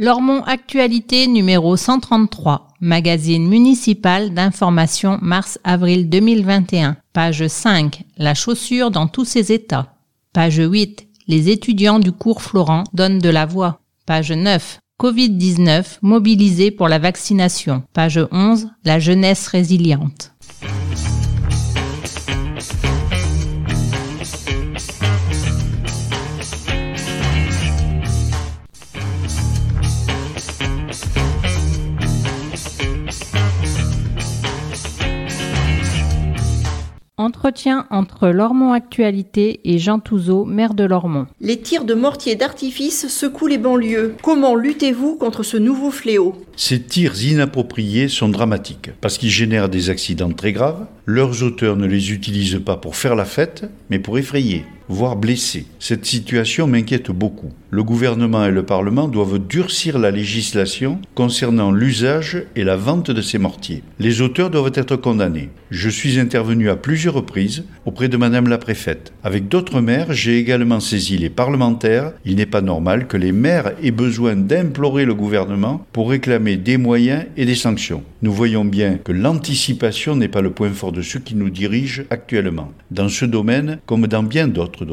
Lormont Actualité numéro 133, magazine municipal d'information mars-avril 2021. Page 5, la chaussure dans tous ses états. Page 8, les étudiants du cours Florent donnent de la voix. Page 9, Covid-19 mobilisé pour la vaccination. Page 11, la jeunesse résiliente. Entretien entre Lormont Actualité et Jean Touzeau, maire de Lormont. Les tirs de mortier d'artifice secouent les banlieues. Comment luttez-vous contre ce nouveau fléau? Ces tirs inappropriés sont dramatiques parce qu'ils génèrent des accidents très graves. Leurs auteurs ne les utilisent pas pour faire la fête, mais pour effrayer voire blessés. Cette situation m'inquiète beaucoup. Le gouvernement et le Parlement doivent durcir la législation concernant l'usage et la vente de ces mortiers. Les auteurs doivent être condamnés. Je suis intervenu à plusieurs reprises auprès de Madame la préfète. Avec d'autres maires, j'ai également saisi les parlementaires. Il n'est pas normal que les maires aient besoin d'implorer le gouvernement pour réclamer des moyens et des sanctions. Nous voyons bien que l'anticipation n'est pas le point fort de ceux qui nous dirigent actuellement, dans ce domaine comme dans bien d'autres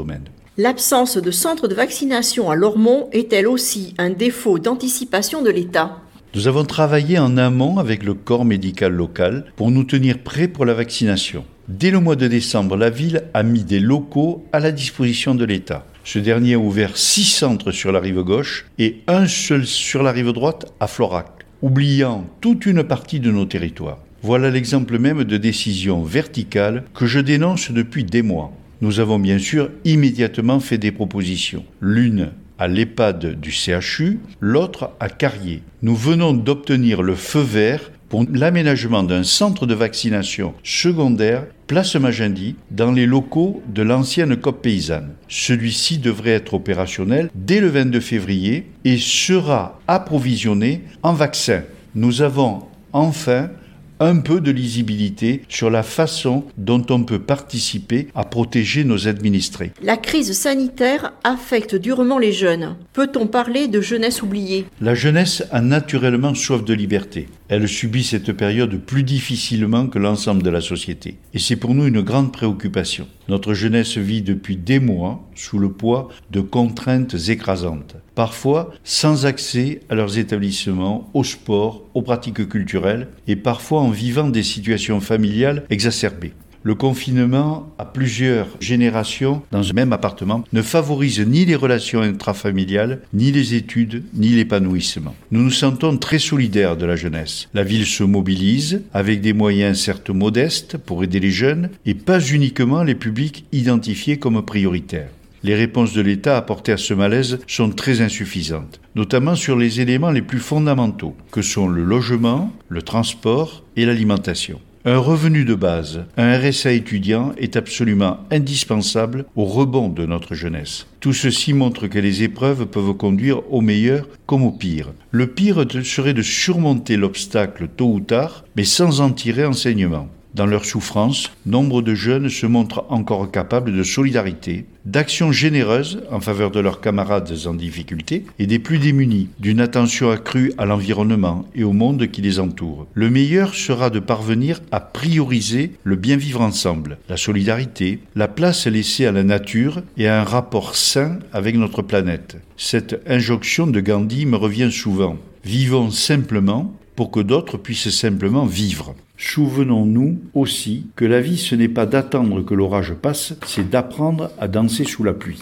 L'absence de centre de vaccination à Lormont est-elle aussi un défaut d'anticipation de l'État? Nous avons travaillé en amont avec le corps médical local pour nous tenir prêts pour la vaccination. Dès le mois de décembre, la ville a mis des locaux à la disposition de l'État. Ce dernier a ouvert six centres sur la rive gauche et un seul sur la rive droite à Florac, oubliant toute une partie de nos territoires. Voilà l'exemple même de décision verticale que je dénonce depuis des mois. Nous avons bien sûr immédiatement fait des propositions. L'une à l'EHPAD du CHU, l'autre à Carrier. Nous venons d'obtenir le feu vert pour l'aménagement d'un centre de vaccination secondaire Place Magendie dans les locaux de l'ancienne COP paysanne. Celui-ci devrait être opérationnel dès le 22 février et sera approvisionné en vaccins. Nous avons enfin un peu de lisibilité sur la façon dont on peut participer à protéger nos administrés. La crise sanitaire affecte durement les jeunes. Peut-on parler de jeunesse oubliée? La jeunesse a naturellement soif de liberté. Elle subit cette période plus difficilement que l'ensemble de la société. Et c'est pour nous une grande préoccupation. Notre jeunesse vit depuis des mois sous le poids de contraintes écrasantes, parfois sans accès à leurs établissements, au sport, aux pratiques culturelles, et parfois en vivant des situations familiales exacerbées. Le confinement à plusieurs générations dans un même appartement ne favorise ni les relations intrafamiliales, ni les études, ni l'épanouissement. Nous nous sentons très solidaires de la jeunesse. La ville se mobilise avec des moyens certes modestes pour aider les jeunes et pas uniquement les publics identifiés comme prioritaires les réponses de l'État apportées à ce malaise sont très insuffisantes, notamment sur les éléments les plus fondamentaux, que sont le logement, le transport et l'alimentation. Un revenu de base, un RSA étudiant est absolument indispensable au rebond de notre jeunesse. Tout ceci montre que les épreuves peuvent conduire au meilleur comme au pire. Le pire serait de surmonter l'obstacle tôt ou tard, mais sans en tirer enseignement. Dans leur souffrance, nombre de jeunes se montrent encore capables de solidarité, d'actions généreuses en faveur de leurs camarades en difficulté et des plus démunis, d'une attention accrue à l'environnement et au monde qui les entoure. Le meilleur sera de parvenir à prioriser le bien vivre ensemble, la solidarité, la place laissée à la nature et à un rapport sain avec notre planète. Cette injonction de Gandhi me revient souvent. Vivons simplement pour que d'autres puissent simplement vivre. Souvenons-nous aussi que la vie ce n'est pas d'attendre que l'orage passe, c'est d'apprendre à danser sous la pluie.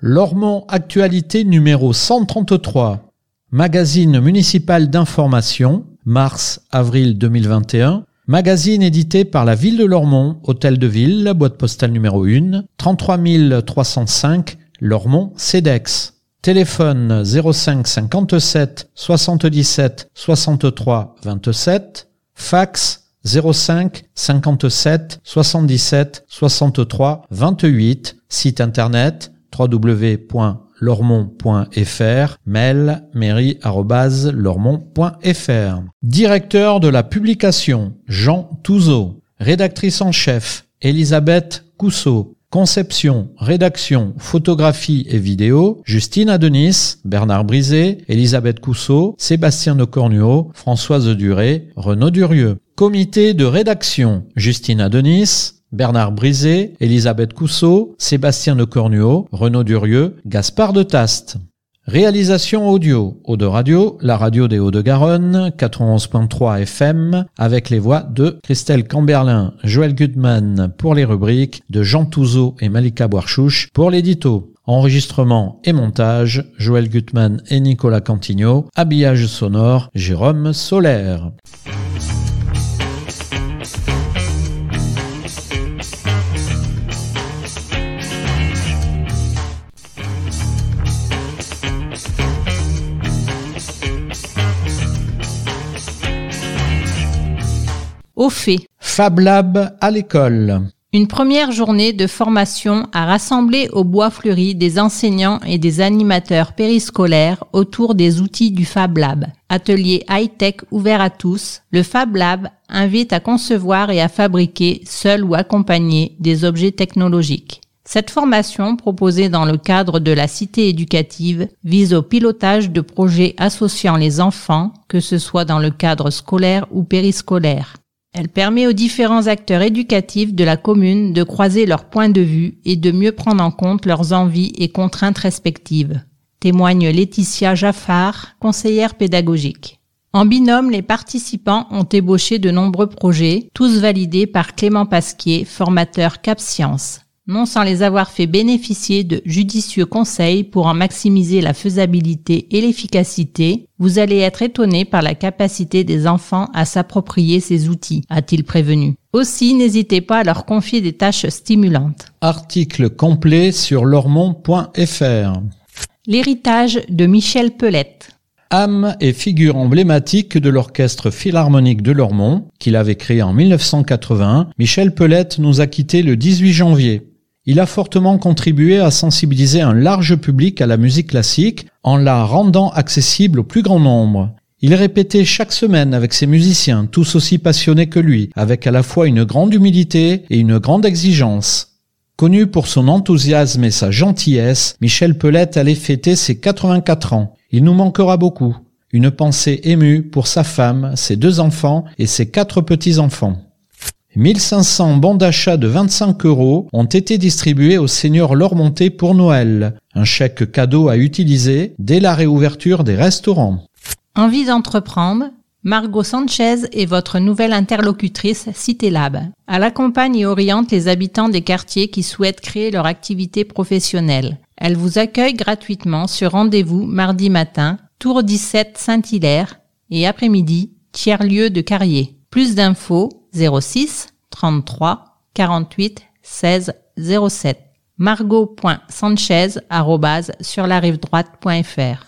Lormont Actualité numéro 133. Magazine municipal d'information, mars-avril 2021. Magazine édité par la ville de Lormont, hôtel de ville, boîte postale numéro 1, 33 305, Lormont, CEDEX. Téléphone 05 57 77 63 27. Fax 05 57 77 63 28. Site internet www.lormont.fr. Mail mairie.lormont.fr. Directeur de la publication Jean Touzeau. Rédactrice en chef Elisabeth Cousseau. Conception, rédaction, photographie et vidéo, Justine Adenis, Bernard Brisé, Elisabeth Cousseau, Sébastien de Cornuau, Françoise Duré, Renaud Durieux. Comité de rédaction, Justine Adenis, Bernard Brisé, Elisabeth Cousseau, Sébastien de Cornuau, Renaud Durieux, Gaspard de Taste. Réalisation audio, Eau de Radio, la radio des Hauts-de-Garonne, 91.3 FM, avec les voix de Christelle Camberlin, Joël Gutmann pour les rubriques, de Jean Touzeau et Malika Boarchouche pour l'édito. Enregistrement et montage, Joël Gutmann et Nicolas Cantigno. Habillage sonore, Jérôme Solaire. Au fait. Fab Lab à l'école. Une première journée de formation a rassemblé au Bois Fleuri des enseignants et des animateurs périscolaires autour des outils du Fab Lab. Atelier high-tech ouvert à tous, le Fab Lab invite à concevoir et à fabriquer, seul ou accompagné, des objets technologiques. Cette formation, proposée dans le cadre de la cité éducative, vise au pilotage de projets associant les enfants, que ce soit dans le cadre scolaire ou périscolaire. Elle permet aux différents acteurs éducatifs de la commune de croiser leurs points de vue et de mieux prendre en compte leurs envies et contraintes respectives, témoigne Laetitia Jaffard, conseillère pédagogique. En binôme, les participants ont ébauché de nombreux projets, tous validés par Clément Pasquier, formateur Cap Science non sans les avoir fait bénéficier de judicieux conseils pour en maximiser la faisabilité et l'efficacité, vous allez être étonné par la capacité des enfants à s'approprier ces outils, a-t-il prévenu. Aussi, n'hésitez pas à leur confier des tâches stimulantes. Article complet sur lormont.fr. L'héritage de Michel Pelette. âme et figure emblématique de l'orchestre philharmonique de Lormont, qu'il avait créé en 1981, Michel Pelette nous a quittés le 18 janvier. Il a fortement contribué à sensibiliser un large public à la musique classique en la rendant accessible au plus grand nombre. Il répétait chaque semaine avec ses musiciens, tous aussi passionnés que lui, avec à la fois une grande humilité et une grande exigence. Connu pour son enthousiasme et sa gentillesse, Michel Pelette allait fêter ses 84 ans. Il nous manquera beaucoup. Une pensée émue pour sa femme, ses deux enfants et ses quatre petits-enfants. 1500 bons d'achat de 25 euros ont été distribués au seigneur Lormonté pour Noël, un chèque cadeau à utiliser dès la réouverture des restaurants. Envie d'entreprendre? Margot Sanchez est votre nouvelle interlocutrice CitéLab. Elle accompagne et oriente les habitants des quartiers qui souhaitent créer leur activité professionnelle. Elle vous accueille gratuitement sur rendez-vous mardi matin, Tour 17 Saint-Hilaire et après-midi, tiers-lieu de Carrier. Plus d'infos 06 33 48 16 07 margot.sanchez sur la rive droite.fr.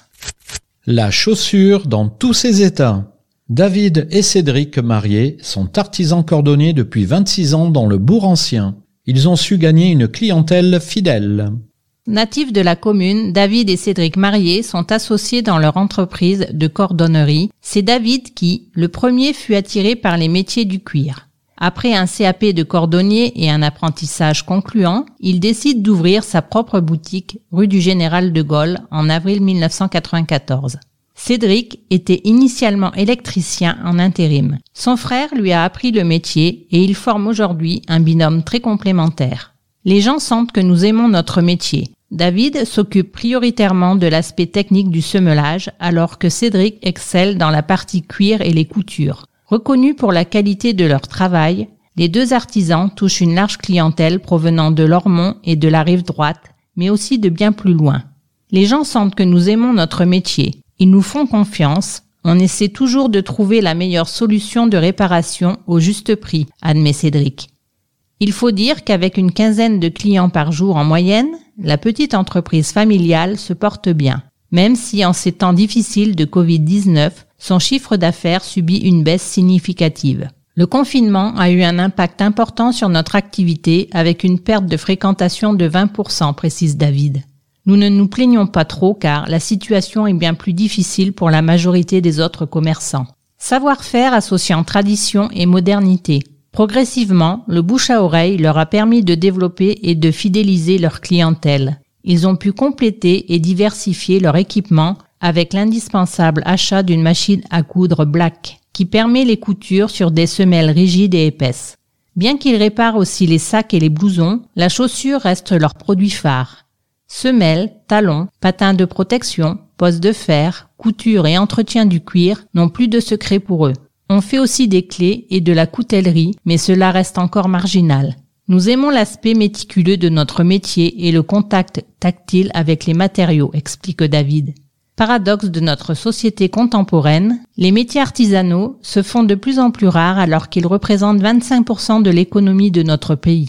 La chaussure dans tous ses états. David et Cédric mariés sont artisans cordonniers depuis 26 ans dans le bourg ancien. Ils ont su gagner une clientèle fidèle. Natifs de la commune, David et Cédric Marié sont associés dans leur entreprise de cordonnerie. C'est David qui, le premier, fut attiré par les métiers du cuir. Après un CAP de cordonnier et un apprentissage concluant, il décide d'ouvrir sa propre boutique rue du Général de Gaulle en avril 1994. Cédric était initialement électricien en intérim. Son frère lui a appris le métier et ils forment aujourd'hui un binôme très complémentaire. Les gens sentent que nous aimons notre métier. David s'occupe prioritairement de l'aspect technique du semelage, alors que Cédric excelle dans la partie cuir et les coutures. Reconnus pour la qualité de leur travail, les deux artisans touchent une large clientèle provenant de Lormont et de la rive droite, mais aussi de bien plus loin. Les gens sentent que nous aimons notre métier. Ils nous font confiance. On essaie toujours de trouver la meilleure solution de réparation au juste prix, admet Cédric. Il faut dire qu'avec une quinzaine de clients par jour en moyenne, la petite entreprise familiale se porte bien, même si en ces temps difficiles de Covid-19, son chiffre d'affaires subit une baisse significative. Le confinement a eu un impact important sur notre activité avec une perte de fréquentation de 20%, précise David. Nous ne nous plaignons pas trop car la situation est bien plus difficile pour la majorité des autres commerçants. Savoir-faire associant tradition et modernité, Progressivement, le bouche à oreille leur a permis de développer et de fidéliser leur clientèle. Ils ont pu compléter et diversifier leur équipement avec l'indispensable achat d'une machine à coudre Black qui permet les coutures sur des semelles rigides et épaisses. Bien qu'ils réparent aussi les sacs et les blousons, la chaussure reste leur produit phare. Semelles, talons, patins de protection, postes de fer, couture et entretien du cuir n'ont plus de secret pour eux. On fait aussi des clés et de la coutellerie, mais cela reste encore marginal. Nous aimons l'aspect méticuleux de notre métier et le contact tactile avec les matériaux, explique David. Paradoxe de notre société contemporaine, les métiers artisanaux se font de plus en plus rares alors qu'ils représentent 25% de l'économie de notre pays.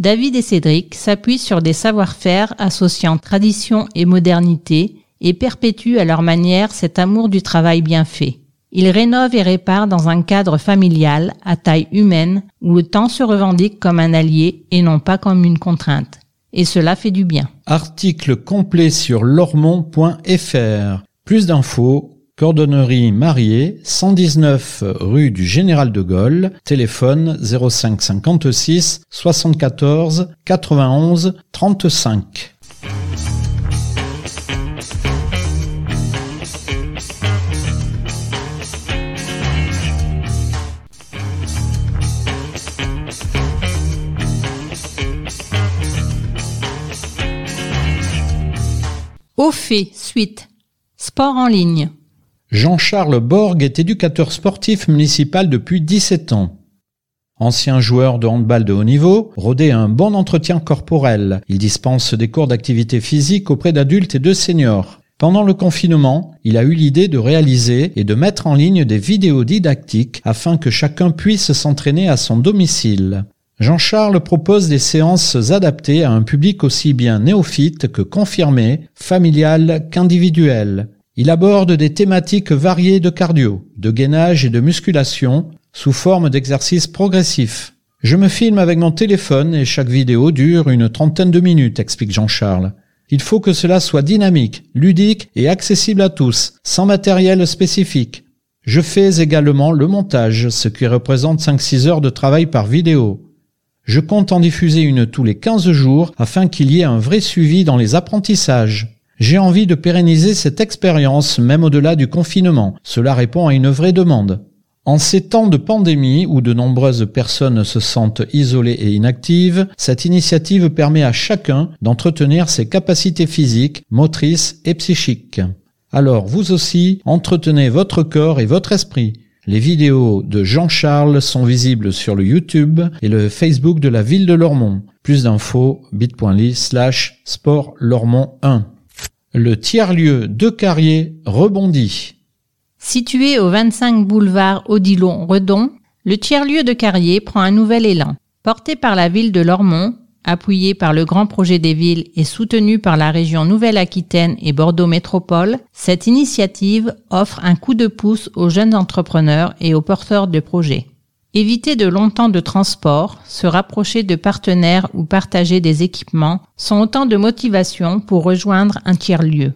David et Cédric s'appuient sur des savoir-faire associant tradition et modernité et perpétuent à leur manière cet amour du travail bien fait. Ils rénovent et réparent dans un cadre familial, à taille humaine, où le temps se revendique comme un allié et non pas comme une contrainte. Et cela fait du bien. Article complet sur lormont.fr. Plus d'infos, Cordonnerie Mariée, 119 rue du Général de Gaulle, téléphone 05 56 74 91 35. Au fait, suite. Sport en ligne. Jean-Charles Borg est éducateur sportif municipal depuis 17 ans. Ancien joueur de handball de haut niveau, Rodé a un bon entretien corporel. Il dispense des cours d'activité physique auprès d'adultes et de seniors. Pendant le confinement, il a eu l'idée de réaliser et de mettre en ligne des vidéos didactiques afin que chacun puisse s'entraîner à son domicile. Jean-Charles propose des séances adaptées à un public aussi bien néophyte que confirmé, familial qu'individuel. Il aborde des thématiques variées de cardio, de gainage et de musculation sous forme d'exercices progressifs. Je me filme avec mon téléphone et chaque vidéo dure une trentaine de minutes, explique Jean-Charles. Il faut que cela soit dynamique, ludique et accessible à tous, sans matériel spécifique. Je fais également le montage, ce qui représente 5-6 heures de travail par vidéo. Je compte en diffuser une tous les 15 jours afin qu'il y ait un vrai suivi dans les apprentissages. J'ai envie de pérenniser cette expérience même au-delà du confinement. Cela répond à une vraie demande. En ces temps de pandémie où de nombreuses personnes se sentent isolées et inactives, cette initiative permet à chacun d'entretenir ses capacités physiques, motrices et psychiques. Alors vous aussi, entretenez votre corps et votre esprit. Les vidéos de Jean-Charles sont visibles sur le YouTube et le Facebook de la ville de Lormont. Plus d'infos, bit.ly slash sport Lormont 1. Le tiers-lieu de Carrier rebondit. Situé au 25 boulevard Odilon-Redon, le tiers-lieu de Carrier prend un nouvel élan. Porté par la ville de Lormont, appuyé par le grand projet des villes et soutenu par la région Nouvelle-Aquitaine et Bordeaux Métropole, cette initiative offre un coup de pouce aux jeunes entrepreneurs et aux porteurs de projets. Éviter de longtemps de transport, se rapprocher de partenaires ou partager des équipements sont autant de motivations pour rejoindre un tiers-lieu.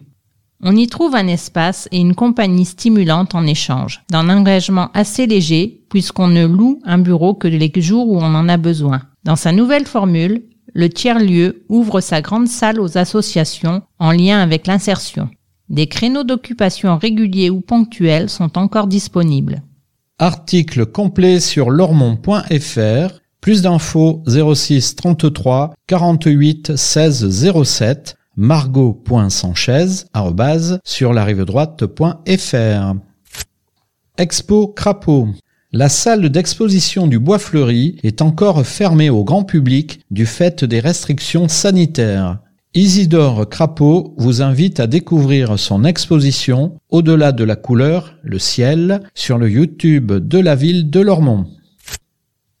On y trouve un espace et une compagnie stimulante en échange, d'un engagement assez léger puisqu'on ne loue un bureau que les jours où on en a besoin. Dans sa nouvelle formule, le tiers-lieu ouvre sa grande salle aux associations en lien avec l'insertion. Des créneaux d'occupation réguliers ou ponctuels sont encore disponibles. Article complet sur lormont.fr. Plus d'infos 06 33 48 16 07 margot.sanchez sur la rive droite.fr. Expo Crapaud. La salle d'exposition du Bois Fleuri est encore fermée au grand public du fait des restrictions sanitaires. Isidore Crapaud vous invite à découvrir son exposition Au-delà de la couleur, le ciel, sur le YouTube de la ville de Lormont.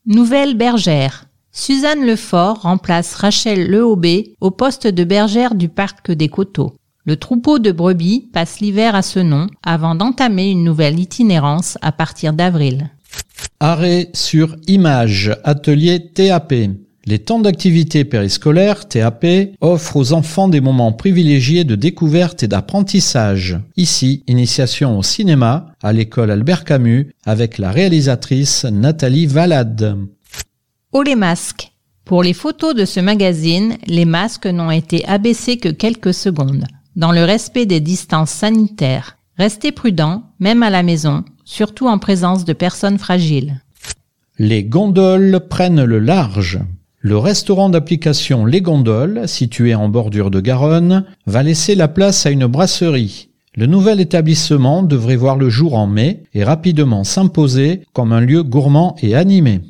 Nouvelle bergère. Suzanne Lefort remplace Rachel Leaubé au poste de bergère du parc des Coteaux. Le troupeau de brebis passe l'hiver à ce nom avant d'entamer une nouvelle itinérance à partir d'avril. Arrêt sur image, atelier TAP. Les temps d'activité périscolaire, TAP, offrent aux enfants des moments privilégiés de découverte et d'apprentissage. Ici, initiation au cinéma, à l'école Albert Camus, avec la réalisatrice Nathalie Valade. Oh les masques Pour les photos de ce magazine, les masques n'ont été abaissés que quelques secondes, dans le respect des distances sanitaires. Restez prudents, même à la maison, surtout en présence de personnes fragiles. Les gondoles prennent le large. Le restaurant d'application Les Gondoles, situé en bordure de Garonne, va laisser la place à une brasserie. Le nouvel établissement devrait voir le jour en mai et rapidement s'imposer comme un lieu gourmand et animé.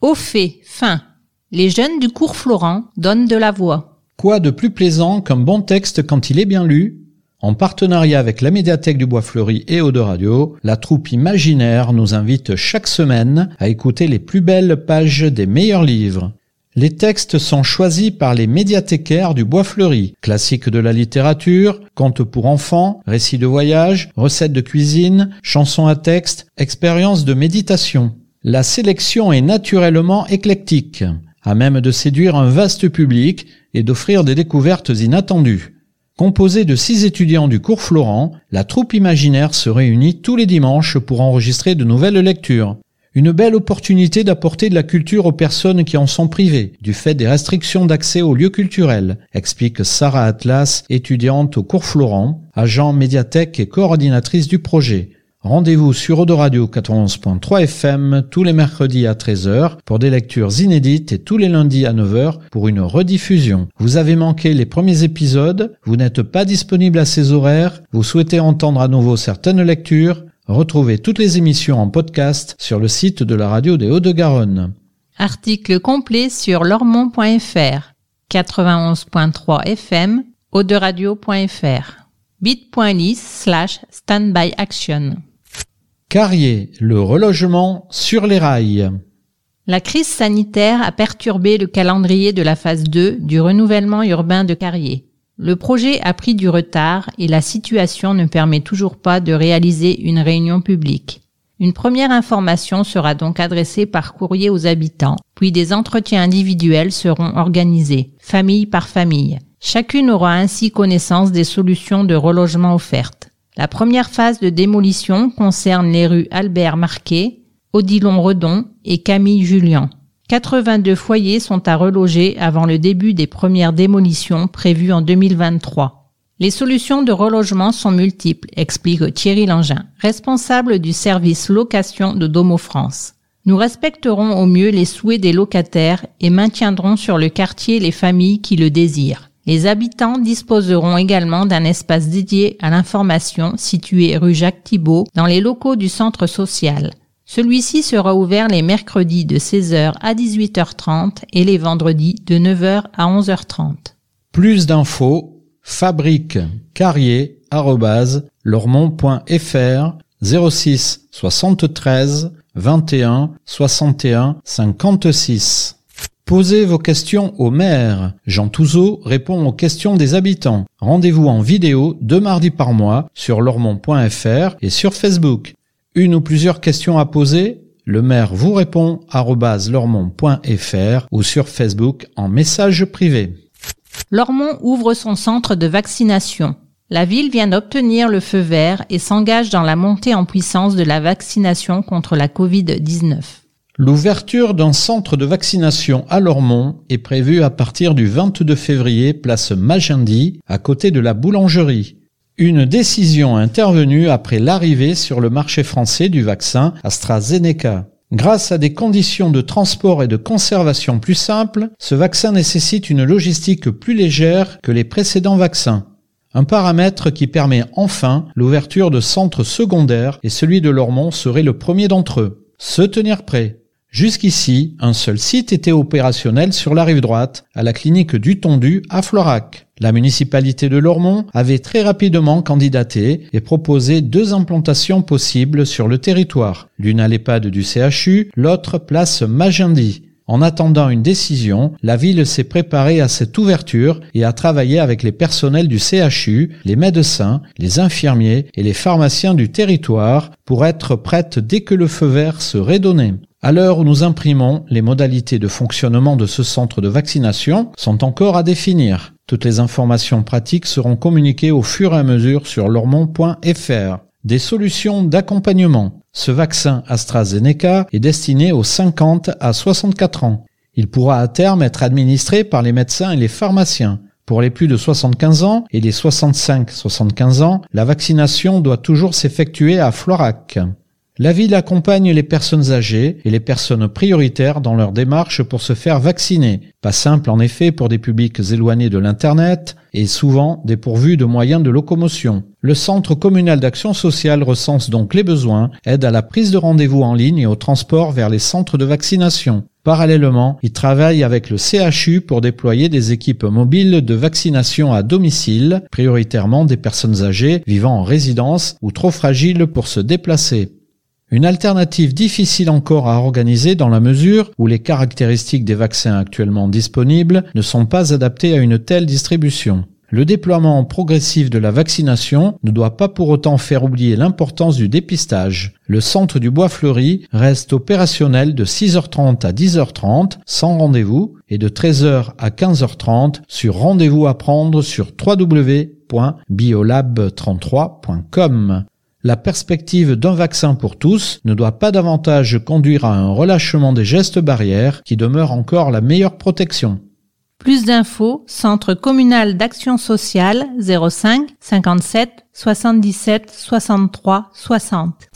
Au fait, fin. Les jeunes du cours Florent donnent de la voix. Quoi de plus plaisant qu'un bon texte quand il est bien lu En partenariat avec la médiathèque du Bois Fleuri et Eau Radio, la troupe imaginaire nous invite chaque semaine à écouter les plus belles pages des meilleurs livres. Les textes sont choisis par les médiathécaires du Bois Fleuri, classiques de la littérature, contes pour enfants, récits de voyage, recettes de cuisine, chansons à texte, expériences de méditation. La sélection est naturellement éclectique, à même de séduire un vaste public et d'offrir des découvertes inattendues. Composée de six étudiants du cours Florent, la troupe imaginaire se réunit tous les dimanches pour enregistrer de nouvelles lectures. Une belle opportunité d'apporter de la culture aux personnes qui en sont privées, du fait des restrictions d'accès aux lieux culturels, explique Sarah Atlas, étudiante au cours Florent, agent médiathèque et coordinatrice du projet. Rendez-vous sur Autoradio 91.3 FM tous les mercredis à 13h pour des lectures inédites et tous les lundis à 9h pour une rediffusion. Vous avez manqué les premiers épisodes, vous n'êtes pas disponible à ces horaires, vous souhaitez entendre à nouveau certaines lectures, retrouvez toutes les émissions en podcast sur le site de la radio des Hauts-de-Garonne. Article complet sur lormont.fr, 91.3 FM, auderadio.fr, bit.ly slash standbyaction. Carrier, le relogement sur les rails. La crise sanitaire a perturbé le calendrier de la phase 2 du renouvellement urbain de Carrier. Le projet a pris du retard et la situation ne permet toujours pas de réaliser une réunion publique. Une première information sera donc adressée par courrier aux habitants, puis des entretiens individuels seront organisés, famille par famille. Chacune aura ainsi connaissance des solutions de relogement offertes. La première phase de démolition concerne les rues Albert Marquet, Odilon Redon et Camille Julien. 82 foyers sont à reloger avant le début des premières démolitions prévues en 2023. Les solutions de relogement sont multiples, explique Thierry Langin, responsable du service location de Domo France. Nous respecterons au mieux les souhaits des locataires et maintiendrons sur le quartier les familles qui le désirent. Les habitants disposeront également d'un espace dédié à l'information situé rue Jacques Thibault dans les locaux du centre social. Celui-ci sera ouvert les mercredis de 16h à 18h30 et les vendredis de 9h à 11h30. Plus d'infos, fabrique carrier lormont.fr 06 73 21 61 56. Posez vos questions au maire. Jean Touzeau répond aux questions des habitants. Rendez-vous en vidéo deux mardis par mois sur lormont.fr et sur Facebook. Une ou plusieurs questions à poser Le maire vous répond lormont.fr ou sur Facebook en message privé. Lormont ouvre son centre de vaccination. La ville vient d'obtenir le feu vert et s'engage dans la montée en puissance de la vaccination contre la Covid-19. L'ouverture d'un centre de vaccination à Lormont est prévue à partir du 22 février place Magendie, à côté de la boulangerie. Une décision intervenue après l'arrivée sur le marché français du vaccin AstraZeneca. Grâce à des conditions de transport et de conservation plus simples, ce vaccin nécessite une logistique plus légère que les précédents vaccins. Un paramètre qui permet enfin l'ouverture de centres secondaires et celui de Lormont serait le premier d'entre eux. Se tenir prêt. Jusqu'ici, un seul site était opérationnel sur la rive droite, à la clinique du Tondu à Florac. La municipalité de Lormont avait très rapidement candidaté et proposé deux implantations possibles sur le territoire, l'une à l'EHPAD du CHU, l'autre place Magendie. En attendant une décision, la ville s'est préparée à cette ouverture et a travaillé avec les personnels du CHU, les médecins, les infirmiers et les pharmaciens du territoire pour être prête dès que le feu vert serait donné. À l'heure où nous imprimons, les modalités de fonctionnement de ce centre de vaccination sont encore à définir. Toutes les informations pratiques seront communiquées au fur et à mesure sur lormont.fr. Des solutions d'accompagnement. Ce vaccin AstraZeneca est destiné aux 50 à 64 ans. Il pourra à terme être administré par les médecins et les pharmaciens. Pour les plus de 75 ans et les 65-75 ans, la vaccination doit toujours s'effectuer à Florac. La ville accompagne les personnes âgées et les personnes prioritaires dans leur démarche pour se faire vacciner. Pas simple en effet pour des publics éloignés de l'Internet et souvent dépourvus de moyens de locomotion. Le Centre communal d'action sociale recense donc les besoins, aide à la prise de rendez-vous en ligne et au transport vers les centres de vaccination. Parallèlement, il travaille avec le CHU pour déployer des équipes mobiles de vaccination à domicile, prioritairement des personnes âgées vivant en résidence ou trop fragiles pour se déplacer. Une alternative difficile encore à organiser dans la mesure où les caractéristiques des vaccins actuellement disponibles ne sont pas adaptées à une telle distribution. Le déploiement progressif de la vaccination ne doit pas pour autant faire oublier l'importance du dépistage. Le centre du Bois Fleuri reste opérationnel de 6h30 à 10h30 sans rendez-vous et de 13h à 15h30 sur rendez-vous à prendre sur www.biolab33.com la perspective d'un vaccin pour tous ne doit pas davantage conduire à un relâchement des gestes barrières qui demeurent encore la meilleure protection. Plus d'infos, Centre communal d'action sociale 05 57 77 63 60.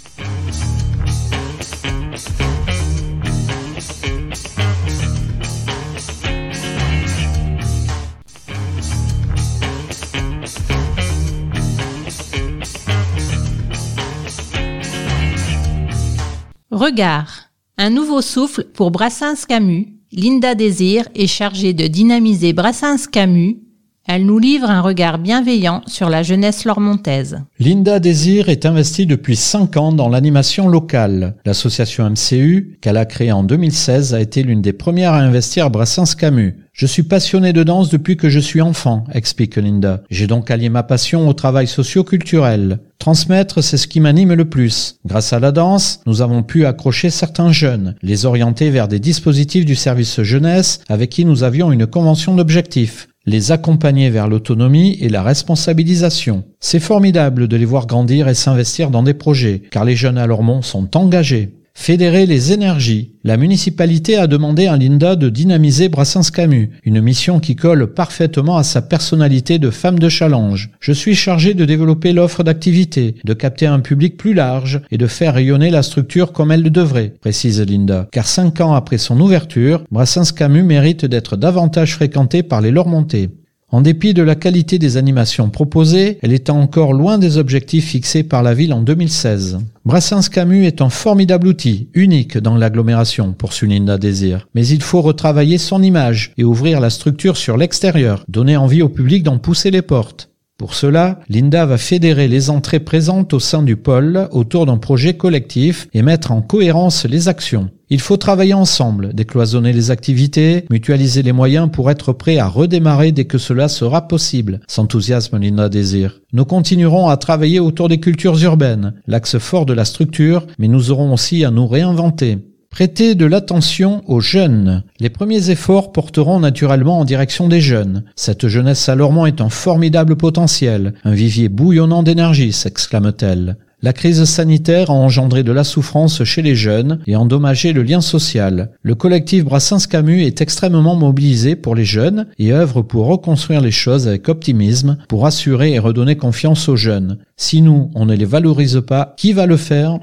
Regard. Un nouveau souffle pour Brassens Camus. Linda Désir est chargée de dynamiser Brassens Camus. Elle nous livre un regard bienveillant sur la jeunesse lormontaise. Linda Désir est investie depuis 5 ans dans l'animation locale. L'association MCU, qu'elle a créée en 2016, a été l'une des premières à investir à Brassens Camus. Je suis passionné de danse depuis que je suis enfant, explique Linda. J'ai donc allié ma passion au travail socio-culturel. Transmettre, c'est ce qui m'anime le plus. Grâce à la danse, nous avons pu accrocher certains jeunes, les orienter vers des dispositifs du service jeunesse avec qui nous avions une convention d'objectifs les accompagner vers l'autonomie et la responsabilisation. C'est formidable de les voir grandir et s'investir dans des projets, car les jeunes à Lormont sont engagés. Fédérer les énergies. La municipalité a demandé à Linda de dynamiser Brassens Camus, une mission qui colle parfaitement à sa personnalité de femme de challenge. Je suis chargé de développer l'offre d'activités, de capter un public plus large et de faire rayonner la structure comme elle le devrait, précise Linda. Car cinq ans après son ouverture, Brassens Camus mérite d'être davantage fréquenté par les Lormontais. En dépit de la qualité des animations proposées, elle était encore loin des objectifs fixés par la ville en 2016. Brassens Camus est un formidable outil, unique dans l'agglomération, poursuit Linda Désir. Mais il faut retravailler son image et ouvrir la structure sur l'extérieur, donner envie au public d'en pousser les portes. Pour cela, Linda va fédérer les entrées présentes au sein du pôle autour d'un projet collectif et mettre en cohérence les actions. Il faut travailler ensemble, décloisonner les activités, mutualiser les moyens pour être prêt à redémarrer dès que cela sera possible, s'enthousiasme Linda Désir. Nous continuerons à travailler autour des cultures urbaines, l'axe fort de la structure, mais nous aurons aussi à nous réinventer. Prêtez de l'attention aux jeunes. Les premiers efforts porteront naturellement en direction des jeunes. Cette jeunesse salorment est un formidable potentiel, un vivier bouillonnant d'énergie, s'exclame-t-elle. La crise sanitaire a engendré de la souffrance chez les jeunes et endommagé le lien social. Le collectif Brassens Camus est extrêmement mobilisé pour les jeunes et œuvre pour reconstruire les choses avec optimisme, pour assurer et redonner confiance aux jeunes. Si nous, on ne les valorise pas, qui va le faire?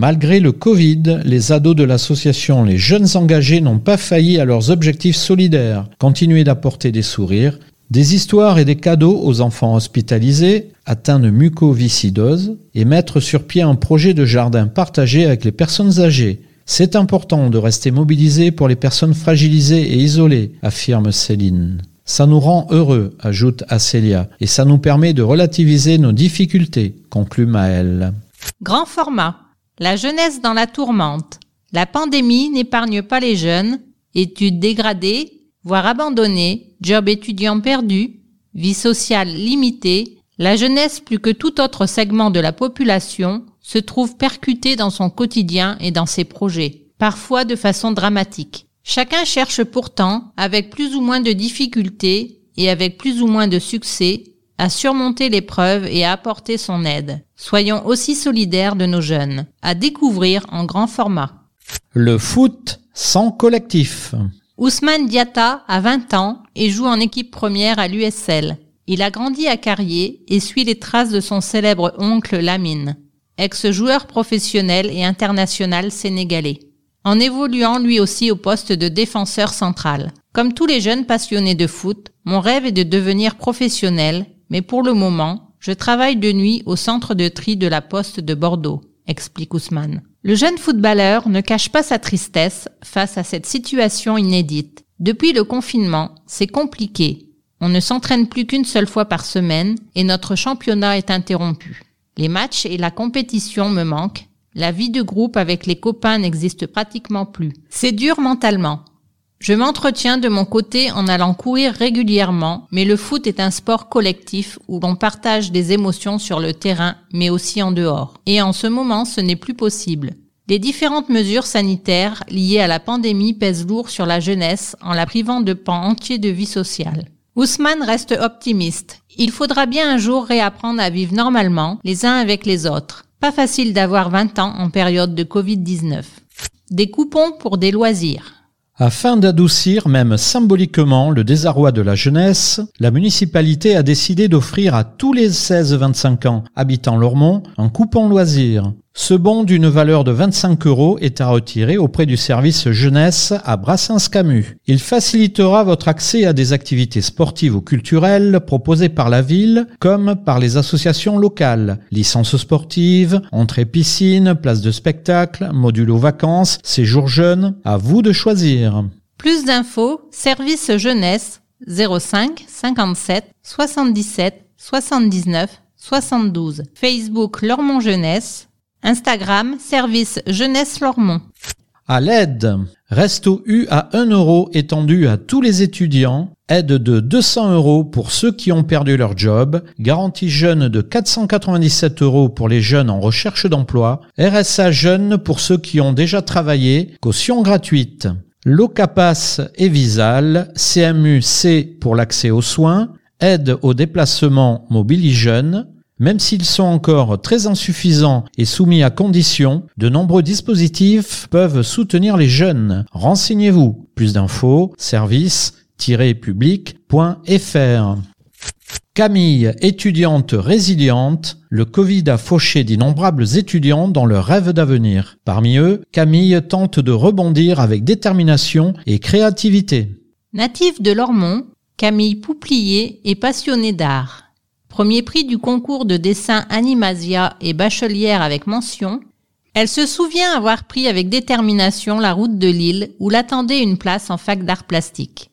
Malgré le Covid, les ados de l'association Les Jeunes Engagés n'ont pas failli à leurs objectifs solidaires, continuer d'apporter des sourires, des histoires et des cadeaux aux enfants hospitalisés, atteints de mucoviscidose, et mettre sur pied un projet de jardin partagé avec les personnes âgées. C'est important de rester mobilisé pour les personnes fragilisées et isolées, affirme Céline. Ça nous rend heureux, ajoute Acélia, et ça nous permet de relativiser nos difficultés, conclut Maëlle. Grand format La jeunesse dans la tourmente. La pandémie n'épargne pas les jeunes. Études dégradées, voire abandonnées, job étudiant perdu, vie sociale limitée, la jeunesse plus que tout autre segment de la population se trouve percutée dans son quotidien et dans ses projets, parfois de façon dramatique. Chacun cherche pourtant, avec plus ou moins de difficultés et avec plus ou moins de succès, à surmonter l'épreuve et à apporter son aide. Soyons aussi solidaires de nos jeunes, à découvrir en grand format. Le foot sans collectif. Ousmane Diatta a 20 ans et joue en équipe première à l'USL. Il a grandi à Carrier et suit les traces de son célèbre oncle Lamine, ex-joueur professionnel et international sénégalais. En évoluant lui aussi au poste de défenseur central. Comme tous les jeunes passionnés de foot, mon rêve est de devenir professionnel mais pour le moment, je travaille de nuit au centre de tri de la poste de Bordeaux, explique Ousmane. Le jeune footballeur ne cache pas sa tristesse face à cette situation inédite. Depuis le confinement, c'est compliqué. On ne s'entraîne plus qu'une seule fois par semaine et notre championnat est interrompu. Les matchs et la compétition me manquent. La vie de groupe avec les copains n'existe pratiquement plus. C'est dur mentalement. Je m'entretiens de mon côté en allant courir régulièrement, mais le foot est un sport collectif où l'on partage des émotions sur le terrain, mais aussi en dehors. Et en ce moment, ce n'est plus possible. Les différentes mesures sanitaires liées à la pandémie pèsent lourd sur la jeunesse en la privant de pans entiers de vie sociale. Ousmane reste optimiste. Il faudra bien un jour réapprendre à vivre normalement, les uns avec les autres. Pas facile d'avoir 20 ans en période de Covid-19. Des coupons pour des loisirs. Afin d'adoucir même symboliquement le désarroi de la jeunesse, la municipalité a décidé d'offrir à tous les 16-25 ans habitant Lormont un coupon loisir. Ce bon d'une valeur de 25 euros est à retirer auprès du service jeunesse à Brassens-Camus. Il facilitera votre accès à des activités sportives ou culturelles proposées par la ville comme par les associations locales. Licences sportives, entrée piscine, place de spectacle, modulo vacances, séjour jeune, à vous de choisir. Plus d'infos, service jeunesse 05 57 77 79 72. Facebook Lormont Jeunesse Instagram, service Jeunesse Lormont. À l'aide, Resto U à 1 euro étendu à tous les étudiants, aide de 200 euros pour ceux qui ont perdu leur job, garantie jeune de 497 euros pour les jeunes en recherche d'emploi, RSA jeune pour ceux qui ont déjà travaillé, caution gratuite. Locapass et Visal, CMU-C pour l'accès aux soins, aide au déplacement Mobili Jeune, même s'ils sont encore très insuffisants et soumis à conditions, de nombreux dispositifs peuvent soutenir les jeunes. Renseignez-vous. Plus d'infos, service-public.fr. Camille, étudiante résiliente, le Covid a fauché d'innombrables étudiants dans leur rêve d'avenir. Parmi eux, Camille tente de rebondir avec détermination et créativité. Native de Lormont, Camille Pouplier est passionnée d'art. Premier prix du concours de dessin Animasia et bachelière avec mention, elle se souvient avoir pris avec détermination la route de Lille où l'attendait une place en fac d'art plastique.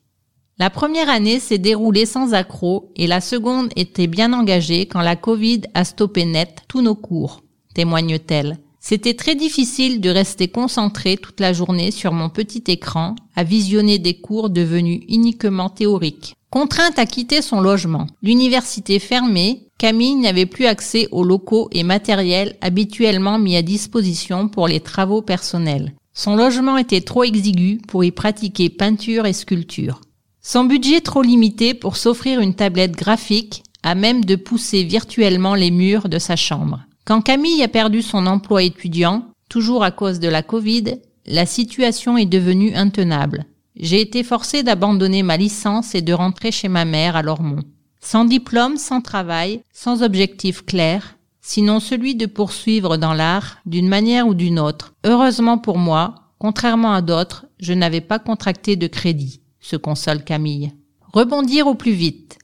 La première année s'est déroulée sans accroc et la seconde était bien engagée quand la Covid a stoppé net tous nos cours, témoigne-t-elle. C'était très difficile de rester concentré toute la journée sur mon petit écran à visionner des cours devenus uniquement théoriques. Contrainte à quitter son logement, l'université fermée, Camille n'avait plus accès aux locaux et matériels habituellement mis à disposition pour les travaux personnels. Son logement était trop exigu pour y pratiquer peinture et sculpture. Son budget trop limité pour s'offrir une tablette graphique à même de pousser virtuellement les murs de sa chambre. Quand Camille a perdu son emploi étudiant, toujours à cause de la Covid, la situation est devenue intenable. J'ai été forcée d'abandonner ma licence et de rentrer chez ma mère à Lormont. Sans diplôme, sans travail, sans objectif clair, sinon celui de poursuivre dans l'art d'une manière ou d'une autre. Heureusement pour moi, contrairement à d'autres, je n'avais pas contracté de crédit, se console Camille. Rebondir au plus vite.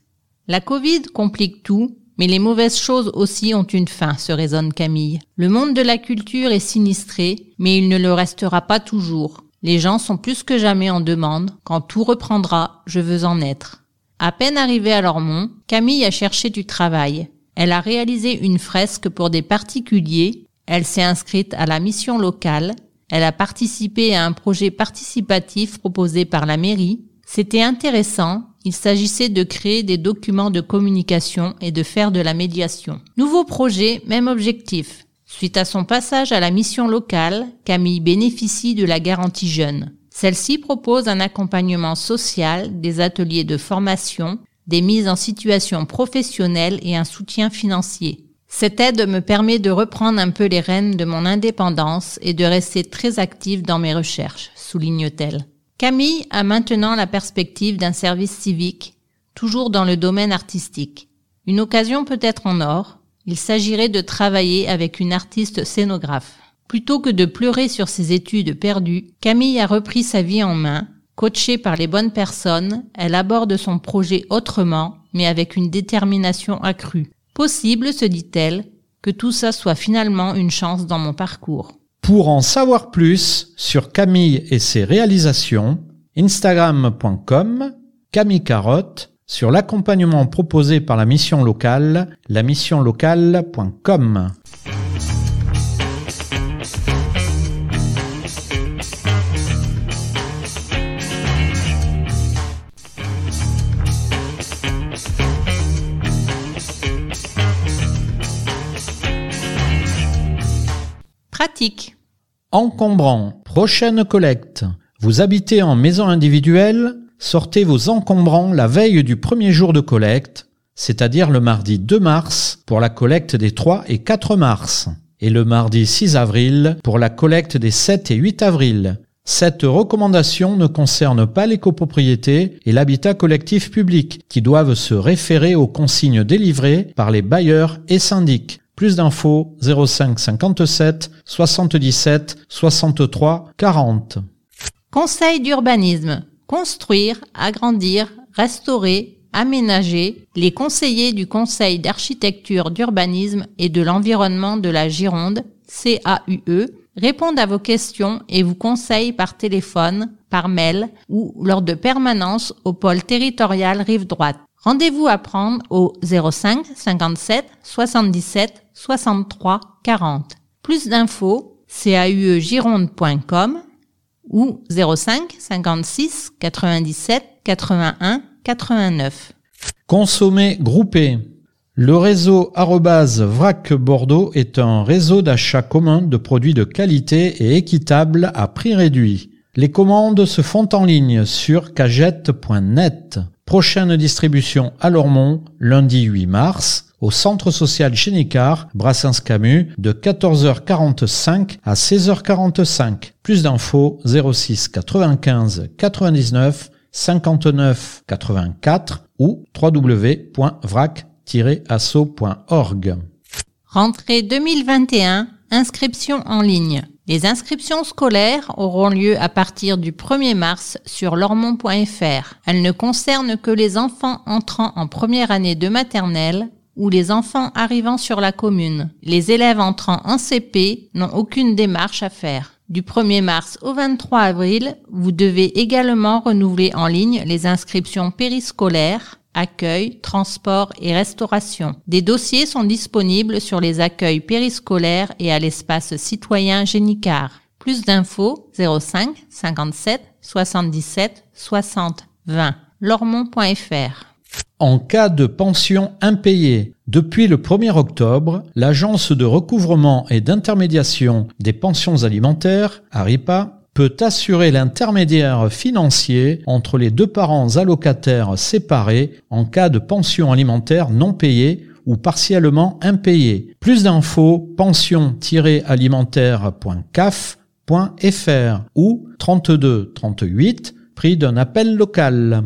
La Covid complique tout, mais les mauvaises choses aussi ont une fin, se raisonne Camille. Le monde de la culture est sinistré, mais il ne le restera pas toujours. Les gens sont plus que jamais en demande. Quand tout reprendra, je veux en être. À peine arrivée à Lormont, Camille a cherché du travail. Elle a réalisé une fresque pour des particuliers Elle s'est inscrite à la mission locale. Elle a participé à un projet participatif proposé par la mairie. C'était intéressant. Il s'agissait de créer des documents de communication et de faire de la médiation. Nouveau projet, même objectif. Suite à son passage à la mission locale, Camille bénéficie de la garantie jeune. Celle-ci propose un accompagnement social, des ateliers de formation, des mises en situation professionnelle et un soutien financier. Cette aide me permet de reprendre un peu les rênes de mon indépendance et de rester très active dans mes recherches, souligne-t-elle. Camille a maintenant la perspective d'un service civique, toujours dans le domaine artistique. Une occasion peut être en or, il s'agirait de travailler avec une artiste scénographe. Plutôt que de pleurer sur ses études perdues, Camille a repris sa vie en main. Coachée par les bonnes personnes, elle aborde son projet autrement, mais avec une détermination accrue. Possible, se dit-elle, que tout ça soit finalement une chance dans mon parcours. Pour en savoir plus sur Camille et ses réalisations, instagram.com, Camille Carotte, sur l'accompagnement proposé par la mission locale, lamissionlocale.com. Pratique. Encombrant. Prochaine collecte. Vous habitez en maison individuelle Sortez vos encombrants la veille du premier jour de collecte, c'est-à-dire le mardi 2 mars pour la collecte des 3 et 4 mars, et le mardi 6 avril pour la collecte des 7 et 8 avril. Cette recommandation ne concerne pas les copropriétés et l'habitat collectif public, qui doivent se référer aux consignes délivrées par les bailleurs et syndics. Plus d'infos 05 57 77 63 40. Conseil d'urbanisme. Construire, agrandir, restaurer, aménager, les conseillers du Conseil d'architecture, d'urbanisme et de l'environnement de la Gironde, CAUE, répondent à vos questions et vous conseillent par téléphone, par mail ou lors de permanence au pôle territorial Rive Droite. Rendez-vous à prendre au 05 57 77 63 40. Plus d'infos, cauegironde.com ou 05 56 97 81 89. Consommer groupé. Le réseau VRAC Bordeaux est un réseau d'achat commun de produits de qualité et équitable à prix réduit. Les commandes se font en ligne sur cagette.net. Prochaine distribution à Lormont, lundi 8 mars au centre social Génicard, Brassens-Camus, de 14h45 à 16h45. Plus d'infos 06 95 99 59 84 ou www.vrac-asso.org. Rentrée 2021, inscription en ligne. Les inscriptions scolaires auront lieu à partir du 1er mars sur lormont.fr. Elles ne concernent que les enfants entrant en première année de maternelle ou les enfants arrivant sur la commune. Les élèves entrant en CP n'ont aucune démarche à faire. Du 1er mars au 23 avril, vous devez également renouveler en ligne les inscriptions périscolaires, accueil, transport et restauration. Des dossiers sont disponibles sur les accueils périscolaires et à l'espace citoyen Génicard. Plus d'infos 05 57 77 60 20 lormont.fr en cas de pension impayée. Depuis le 1er octobre, l'Agence de recouvrement et d'intermédiation des pensions alimentaires, ARIPA, peut assurer l'intermédiaire financier entre les deux parents allocataires séparés en cas de pension alimentaire non payée ou partiellement impayée. Plus d'infos pension-alimentaire.caf.fr ou 32 38 prix d'un appel local.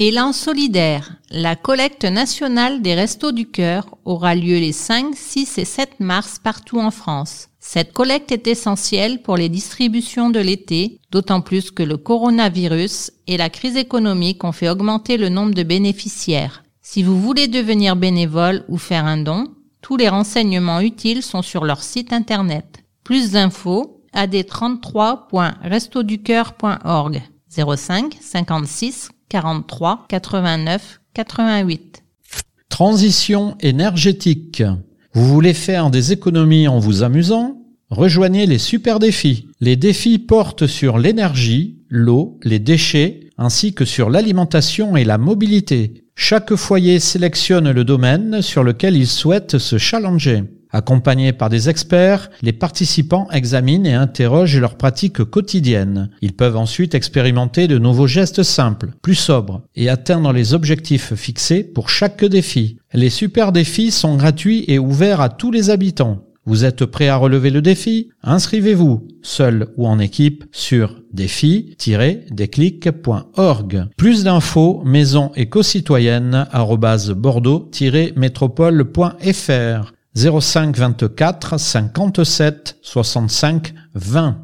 Élan solidaire. La collecte nationale des Restos du Cœur aura lieu les 5, 6 et 7 mars partout en France. Cette collecte est essentielle pour les distributions de l'été, d'autant plus que le coronavirus et la crise économique ont fait augmenter le nombre de bénéficiaires. Si vous voulez devenir bénévole ou faire un don, tous les renseignements utiles sont sur leur site internet. Plus d'infos 33.restoducoeur.org 05 56 43 89 88. Transition énergétique. Vous voulez faire des économies en vous amusant? Rejoignez les super défis. Les défis portent sur l'énergie, l'eau, les déchets, ainsi que sur l'alimentation et la mobilité. Chaque foyer sélectionne le domaine sur lequel il souhaite se challenger. Accompagnés par des experts, les participants examinent et interrogent leurs pratiques quotidiennes. Ils peuvent ensuite expérimenter de nouveaux gestes simples, plus sobres, et atteindre les objectifs fixés pour chaque défi. Les super défis sont gratuits et ouverts à tous les habitants. Vous êtes prêt à relever le défi? Inscrivez-vous, seul ou en équipe, sur défi-déclic.org. Plus d'infos, maison éco-citoyenne, bordeaux-métropole.fr. 05 24 57 65 20.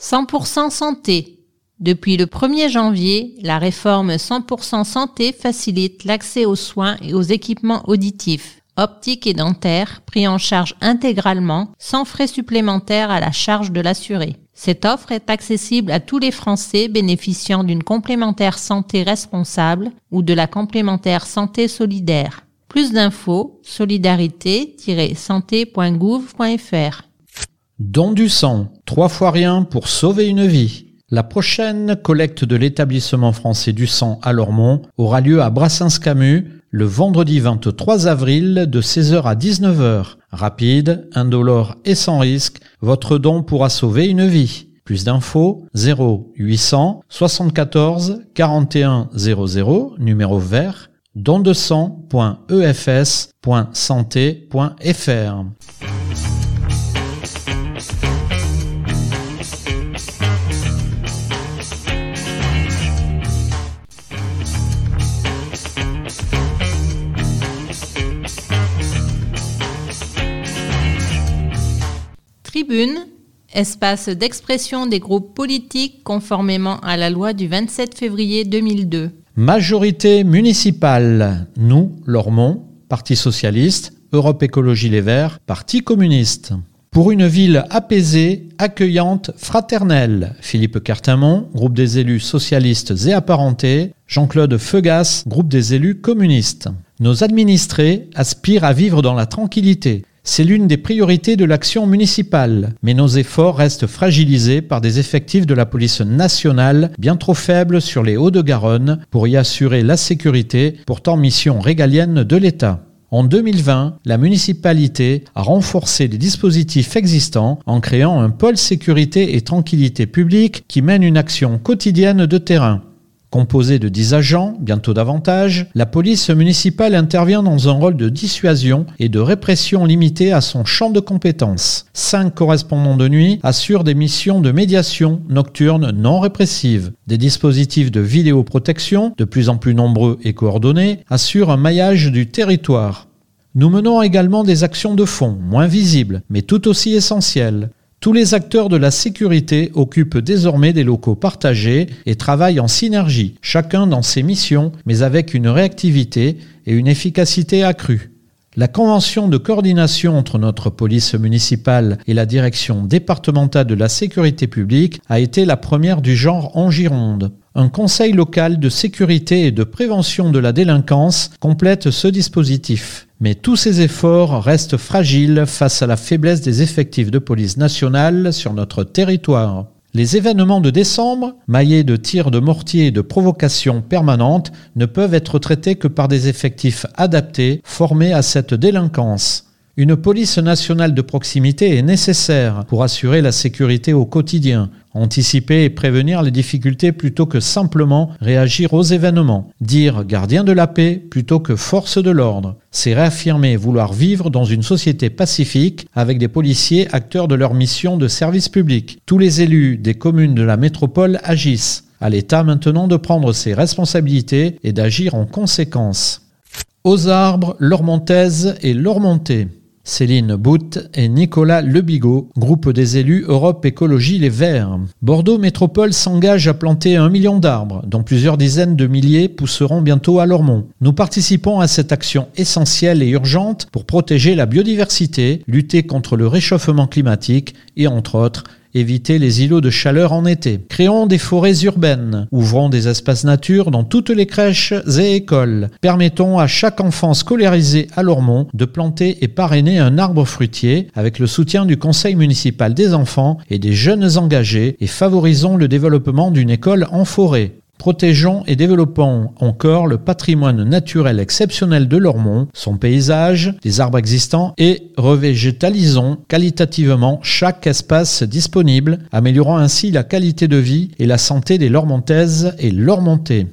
100% santé. Depuis le 1er janvier, la réforme 100% santé facilite l'accès aux soins et aux équipements auditifs, optiques et dentaires pris en charge intégralement sans frais supplémentaires à la charge de l'assuré. Cette offre est accessible à tous les Français bénéficiant d'une complémentaire santé responsable ou de la complémentaire santé solidaire. Plus d'infos, solidarité-santé.gouv.fr. Don du sang, trois fois rien pour sauver une vie. La prochaine collecte de l'établissement français du sang à Lormont aura lieu à Brassens-Camus le vendredi 23 avril de 16h à 19h. Rapide, indolore et sans risque, votre don pourra sauver une vie. Plus d'infos 0 800 74 41 00 numéro vert dondesang.efs.santé.fr. Tribune, espace d'expression des groupes politiques conformément à la loi du 27 février 2002. Majorité municipale, nous, Lormont, Parti socialiste, Europe Écologie Les Verts, Parti communiste. Pour une ville apaisée, accueillante, fraternelle, Philippe Cartamont, groupe des élus socialistes et apparentés, Jean-Claude Feugas, groupe des élus communistes. Nos administrés aspirent à vivre dans la tranquillité, c'est l'une des priorités de l'action municipale, mais nos efforts restent fragilisés par des effectifs de la police nationale bien trop faibles sur les Hauts-de-Garonne pour y assurer la sécurité, pourtant mission régalienne de l'État. En 2020, la municipalité a renforcé les dispositifs existants en créant un pôle sécurité et tranquillité publique qui mène une action quotidienne de terrain. Composée de 10 agents, bientôt davantage, la police municipale intervient dans un rôle de dissuasion et de répression limité à son champ de compétences. Cinq correspondants de nuit assurent des missions de médiation nocturne non répressive. Des dispositifs de vidéoprotection, de plus en plus nombreux et coordonnés, assurent un maillage du territoire. Nous menons également des actions de fond, moins visibles, mais tout aussi essentielles. Tous les acteurs de la sécurité occupent désormais des locaux partagés et travaillent en synergie, chacun dans ses missions, mais avec une réactivité et une efficacité accrues. La convention de coordination entre notre police municipale et la direction départementale de la sécurité publique a été la première du genre en Gironde. Un conseil local de sécurité et de prévention de la délinquance complète ce dispositif. Mais tous ces efforts restent fragiles face à la faiblesse des effectifs de police nationale sur notre territoire. Les événements de décembre, maillés de tirs de mortier et de provocations permanentes, ne peuvent être traités que par des effectifs adaptés, formés à cette délinquance. Une police nationale de proximité est nécessaire pour assurer la sécurité au quotidien, anticiper et prévenir les difficultés plutôt que simplement réagir aux événements, dire gardien de la paix plutôt que force de l'ordre. C'est réaffirmer vouloir vivre dans une société pacifique avec des policiers acteurs de leur mission de service public. Tous les élus des communes de la métropole agissent. À l'État maintenant de prendre ses responsabilités et d'agir en conséquence. Aux arbres, Lormontaise et Lormontais. Céline Bout et Nicolas Lebigot, groupe des élus Europe Écologie Les Verts. Bordeaux Métropole s'engage à planter un million d'arbres, dont plusieurs dizaines de milliers pousseront bientôt à Lormont. Nous participons à cette action essentielle et urgente pour protéger la biodiversité, lutter contre le réchauffement climatique et, entre autres, éviter les îlots de chaleur en été. Créons des forêts urbaines, ouvrons des espaces nature dans toutes les crèches et écoles. Permettons à chaque enfant scolarisé à Lormont de planter et parrainer un arbre fruitier avec le soutien du conseil municipal des enfants et des jeunes engagés et favorisons le développement d'une école en forêt. Protégeons et développons encore le patrimoine naturel exceptionnel de Lormont, son paysage, les arbres existants et revégétalisons qualitativement chaque espace disponible, améliorant ainsi la qualité de vie et la santé des Lormontaises et Lormontais.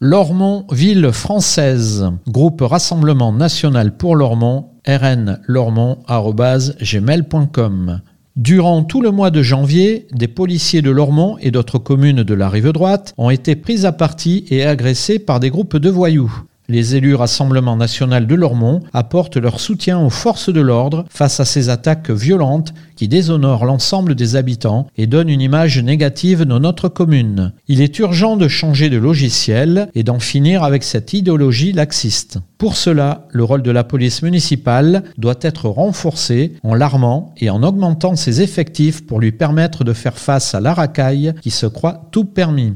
Lormont, ville française, groupe Rassemblement national pour Lormont, rnlormont.gmail.com Durant tout le mois de janvier, des policiers de Lormont et d'autres communes de la rive droite ont été pris à partie et agressés par des groupes de voyous. Les élus Rassemblement national de Lormont apportent leur soutien aux forces de l'ordre face à ces attaques violentes qui déshonorent l'ensemble des habitants et donnent une image négative de notre commune. Il est urgent de changer de logiciel et d'en finir avec cette idéologie laxiste. Pour cela, le rôle de la police municipale doit être renforcé en l'armant et en augmentant ses effectifs pour lui permettre de faire face à la racaille qui se croit tout permis.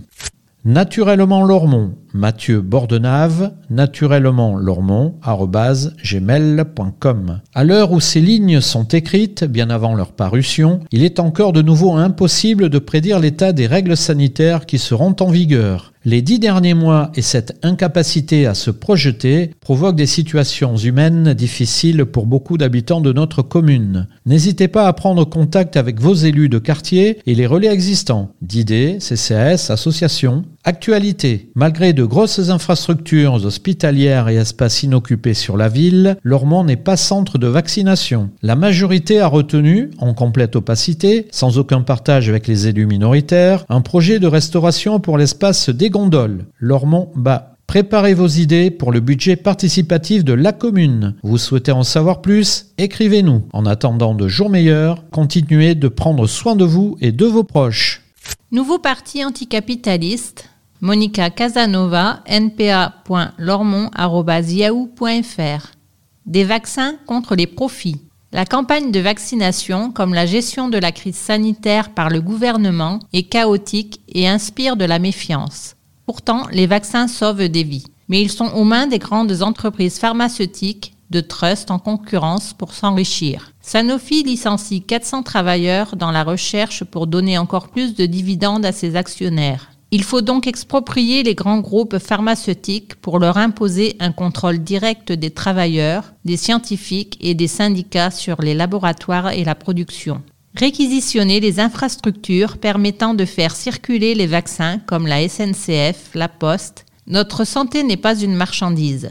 Naturellement Lormont, Mathieu Bordenave, naturellement gmail.com. À l'heure où ces lignes sont écrites, bien avant leur parution, il est encore de nouveau impossible de prédire l'état des règles sanitaires qui seront en vigueur. Les dix derniers mois et cette incapacité à se projeter provoquent des situations humaines difficiles pour beaucoup d'habitants de notre commune. N'hésitez pas à prendre contact avec vos élus de quartier et les relais existants, d'idées, CCAS, associations. Actualité. Malgré de grosses infrastructures hospitalières et espaces inoccupés sur la ville, Lormont n'est pas centre de vaccination. La majorité a retenu, en complète opacité, sans aucun partage avec les élus minoritaires, un projet de restauration pour l'espace des gondoles. Lormont bas. Préparez vos idées pour le budget participatif de la commune. Vous souhaitez en savoir plus? Écrivez-nous. En attendant de jours meilleurs, continuez de prendre soin de vous et de vos proches. Nouveau parti anticapitaliste, Monica Casanova, npa.lormont.yahoo.fr. Des vaccins contre les profits. La campagne de vaccination, comme la gestion de la crise sanitaire par le gouvernement, est chaotique et inspire de la méfiance. Pourtant, les vaccins sauvent des vies. Mais ils sont aux mains des grandes entreprises pharmaceutiques de trust en concurrence pour s'enrichir. Sanofi licencie 400 travailleurs dans la recherche pour donner encore plus de dividendes à ses actionnaires. Il faut donc exproprier les grands groupes pharmaceutiques pour leur imposer un contrôle direct des travailleurs, des scientifiques et des syndicats sur les laboratoires et la production. Réquisitionner les infrastructures permettant de faire circuler les vaccins comme la SNCF, la Poste. Notre santé n'est pas une marchandise.